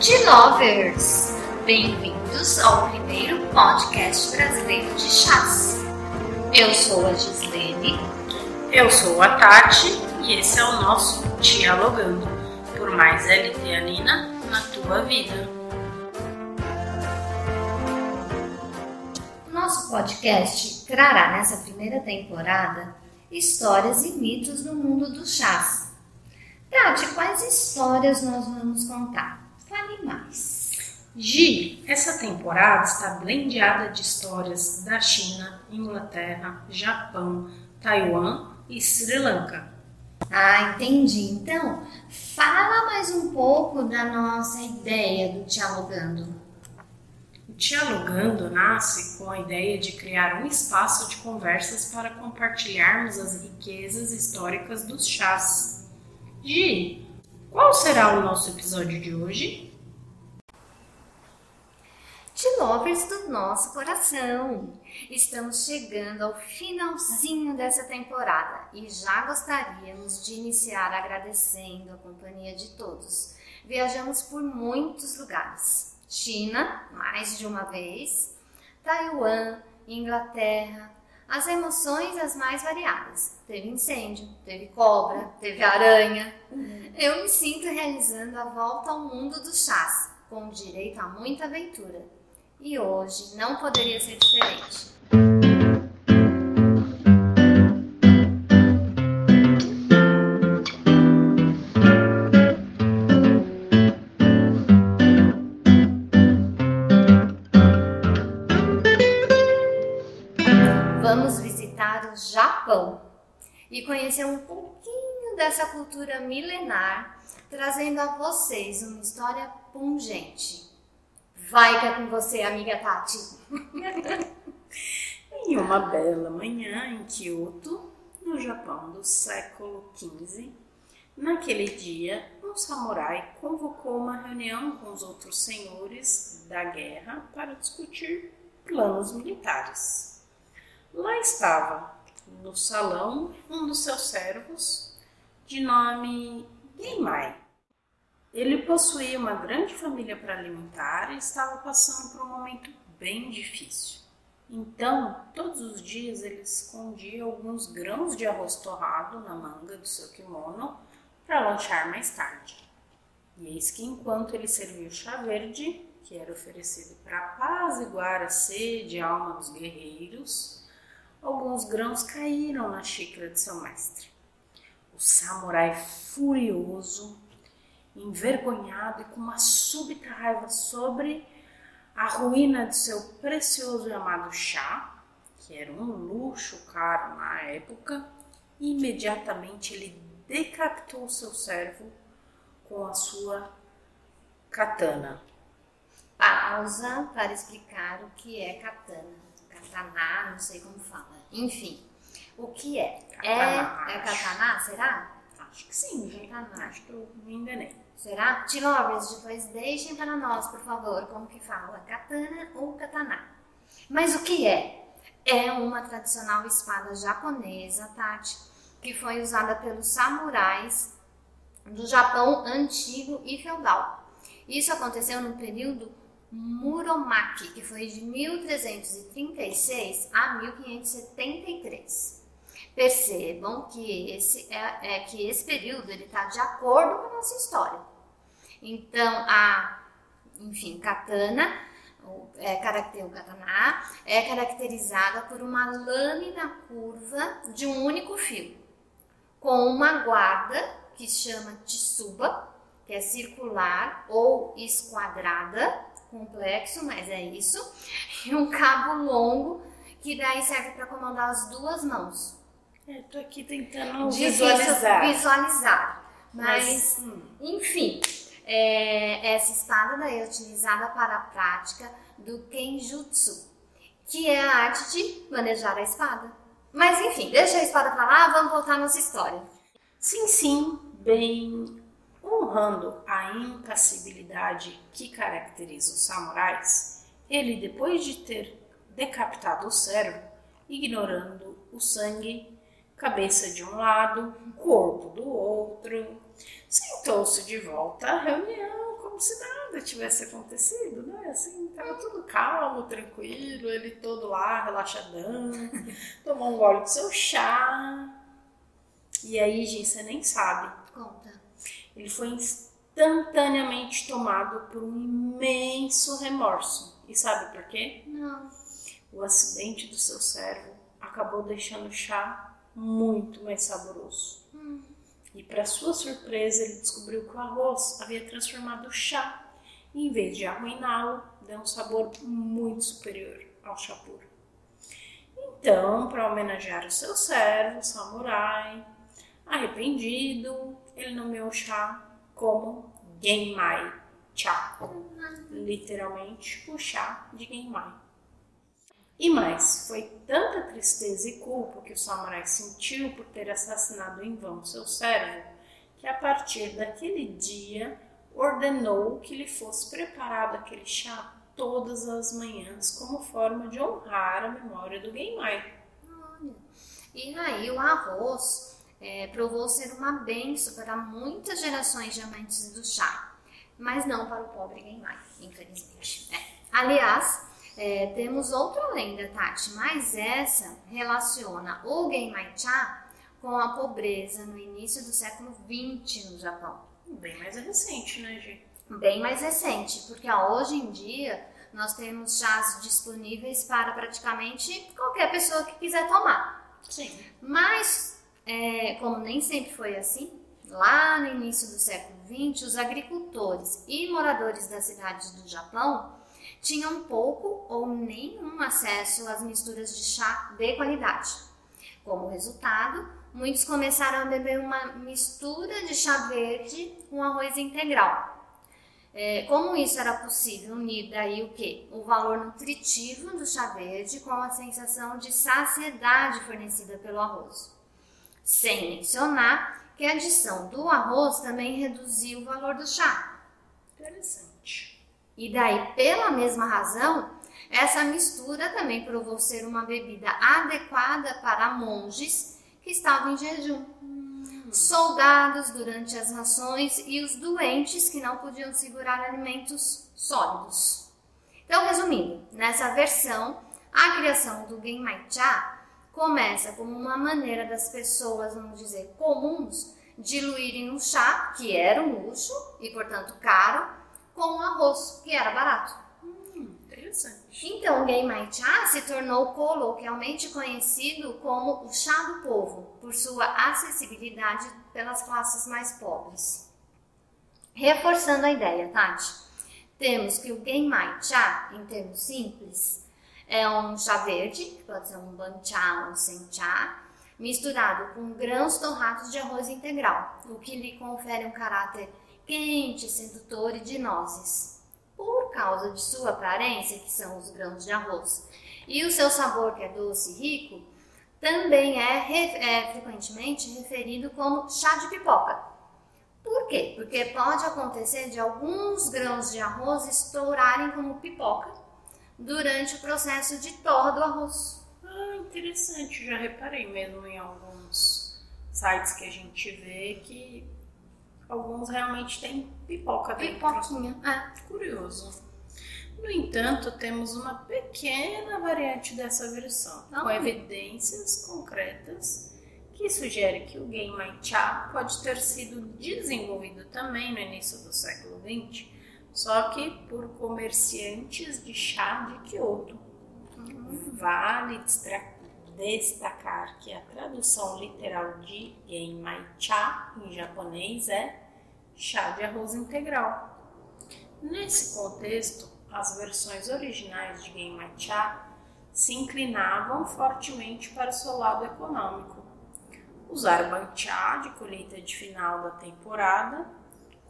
Lovers! Bem-vindos ao primeiro podcast brasileiro de chás. Eu sou a Gislene. Eu sou a Tati e esse é o nosso Dialogando por mais L-teanina na tua vida. Nosso podcast trará nessa primeira temporada histórias e mitos do mundo dos chás. Tati, quais histórias nós vamos contar? Fale mais. Gi, essa temporada está blendeada de histórias da China, Inglaterra, Japão, Taiwan e Sri Lanka. Ah, entendi. Então, fala mais um pouco da nossa ideia do Dialogando. O Dialogando nasce com a ideia de criar um espaço de conversas para compartilharmos as riquezas históricas dos chás. Gi, qual será o nosso episódio de hoje? De lovers do nosso coração. Estamos chegando ao finalzinho dessa temporada e já gostaríamos de iniciar agradecendo a companhia de todos. Viajamos por muitos lugares: China, mais de uma vez, Taiwan, Inglaterra, as emoções as mais variadas. Teve incêndio, teve cobra, teve aranha. Eu me sinto realizando a volta ao mundo dos chás, com direito a muita aventura. E hoje não poderia ser diferente. Conhecer um pouquinho dessa cultura milenar, trazendo a vocês uma história pungente. Vai que é com você, amiga Tati. em uma bela manhã em Kyoto, no Japão do século XV, naquele dia, um samurai convocou uma reunião com os outros senhores da guerra para discutir planos militares. Lá estava, no salão, um dos seus servos, de nome Genmai. Ele possuía uma grande família para alimentar e estava passando por um momento bem difícil. Então, todos os dias ele escondia alguns grãos de arroz torrado na manga do seu kimono para lanchar mais tarde. E eis que enquanto ele servia o chá verde, que era oferecido para apaziguar a sede e alma dos guerreiros, alguns grãos caíram na xícara de seu mestre. O samurai furioso envergonhado e com uma súbita raiva sobre a ruína de seu precioso e amado chá, que era um luxo caro na época, imediatamente ele decapitou seu servo com a sua katana. Pausa para explicar o que é katana. Katana, não sei como fala. Enfim, o que é? É, é katana, será? Acho que sim, gente. Acho que eu me enganei. Será? Tilovers, depois deixem para nós, por favor, como que fala, katana ou katana. Mas o que é? É uma tradicional espada japonesa, Tati, que foi usada pelos samurais do Japão antigo e feudal. Isso aconteceu no período Muromachi, que foi de 1336 a 1573. Percebam que esse, é, é que esse período está de acordo com a nossa história. Então, a, enfim, katana, é, o katana, é caracterizada por uma lâmina curva de um único fio, com uma guarda que chama tsuba, que é circular ou esquadrada, complexo, mas é isso, e um cabo longo que daí serve para comandar as duas mãos. É, tô aqui tentando visualizar. visualizar. Mas, Mas hum. enfim, é, essa espada daí é utilizada para a prática do Kenjutsu, que é a arte de manejar a espada. Mas enfim, deixa a espada pra lá, vamos voltar à nossa história. Sim, sim, bem honrando a impassibilidade que caracteriza os samurais, ele, depois de ter decapitado o servo, ignorando o sangue, cabeça de um lado, corpo do outro. Sentou-se de volta à reunião como se nada tivesse acontecido, né? Assim, tava tudo calmo, tranquilo, ele todo lá, relaxadão, tomou um gole do seu chá. E aí, gente, você nem sabe. Conta. Ele foi instantaneamente tomado por um imenso remorso. E sabe por quê? Não. O acidente do seu servo acabou deixando o chá muito mais saboroso. Hum. E para sua surpresa, ele descobriu que o arroz havia transformado o chá e, em vez de arruiná-lo, deu um sabor muito superior ao chá puro. Então, para homenagear o seu servo, o samurai, arrependido, ele nomeou o chá como Genmai Cha, literalmente o chá de Genmai. E mais, foi tanta tristeza e culpa que o samurai sentiu por ter assassinado em vão seu servo, que a partir daquele dia ordenou que lhe fosse preparado aquele chá todas as manhãs como forma de honrar a memória do Genmai. E aí o arroz é, provou ser uma benção para muitas gerações de amantes do chá, mas não para o pobre Genmai, infelizmente. É. Aliás, é, temos outra lenda, Tati, mas essa relaciona o Genmai-cha com a pobreza no início do século XX no Japão. Bem mais recente, né, Gi? Bem mais recente, porque ó, hoje em dia nós temos chás disponíveis para praticamente qualquer pessoa que quiser tomar. Sim. Mas, é, como nem sempre foi assim, lá no início do século XX, os agricultores e moradores das cidades do Japão tinham pouco ou nenhum acesso às misturas de chá de qualidade. Como resultado, muitos começaram a beber uma mistura de chá verde com arroz integral. É, como isso era possível unir daí o que? O valor nutritivo do chá verde com a sensação de saciedade fornecida pelo arroz. Sem mencionar que a adição do arroz também reduzia o valor do chá. Interessante. E daí, pela mesma razão, essa mistura também provou ser uma bebida adequada para monges que estavam em jejum, soldados durante as rações e os doentes que não podiam segurar alimentos sólidos. Então, resumindo, nessa versão, a criação do Genmai-cha começa como uma maneira das pessoas, vamos dizer, comuns, diluírem o chá, que era um luxo e, portanto, caro, com o arroz, que era barato. Hum, interessante. Então, o Genmai Cha se tornou coloquialmente conhecido como o chá do povo, por sua acessibilidade pelas classes mais pobres. Reforçando a ideia, Tati, temos que o Genmai Cha, em termos simples, é um chá verde, que pode ser um bancha ou um sencha, misturado com grãos torrados de arroz integral, o que lhe confere um caráter quente, sedutor e de nozes. Por causa de sua aparência, que são os grãos de arroz, e o seu sabor, que é doce e rico, também é, é frequentemente referido como chá de pipoca. Por quê? Porque pode acontecer de alguns grãos de arroz estourarem como pipoca durante o processo de torra do arroz. Ah, interessante. Já reparei mesmo em alguns sites que a gente vê que alguns realmente têm pipoca dentro. Pipoquinha, é. Curioso. No entanto, temos uma pequena variante dessa versão, Ah. com evidências concretas que sugere que o Genmai Cha pode ter sido desenvolvido também no início do século XX, só que por comerciantes de chá de Kyoto. Vale destra- destacar que a tradução literal de Genmai Cha em japonês é chá de arroz integral. Nesse contexto, as versões originais de Genmai Cha se inclinavam fortemente para o seu lado econômico. Usar banchá de colheita de final da temporada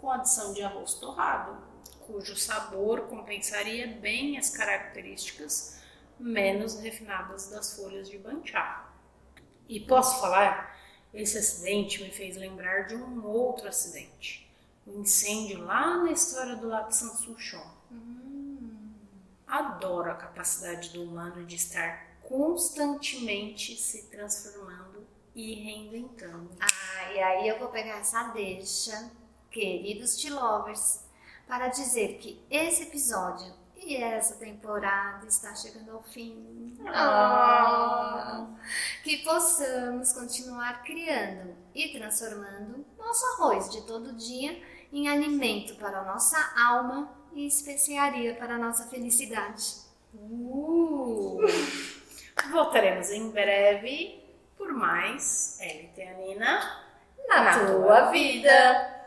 com adição de arroz torrado, cujo sabor compensaria bem as características menos refinadas das folhas de banchá. E posso falar, esse acidente me fez lembrar de um outro acidente, o um incêndio lá na história do Lago Sansuchon. Adoro a capacidade do humano de estar constantemente se transformando e reinventando. Ah, e aí eu vou pegar essa deixa, queridos T-Lovers, para dizer que esse episódio e essa temporada está chegando ao fim. Ah. Que possamos continuar criando e transformando nosso arroz de todo dia em alimento para a nossa alma e especiaria para a nossa felicidade. Uh. Voltaremos em breve por mais L-Teanina Na, tua vida.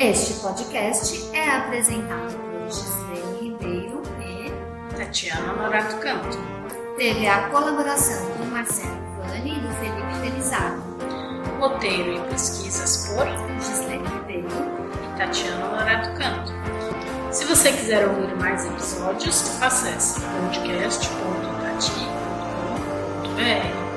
Este podcast é apresentado por Gislene Ribeiro e Tatiana Norato Canto. teve a colaboração do Marcelo Vani e do Felipe Felizardo. Roteiro e pesquisas por Gislene Ribeiro. e Tatiana Norato Canto. Se você quiser ouvir mais episódios, acesse podcast.tati.com.br.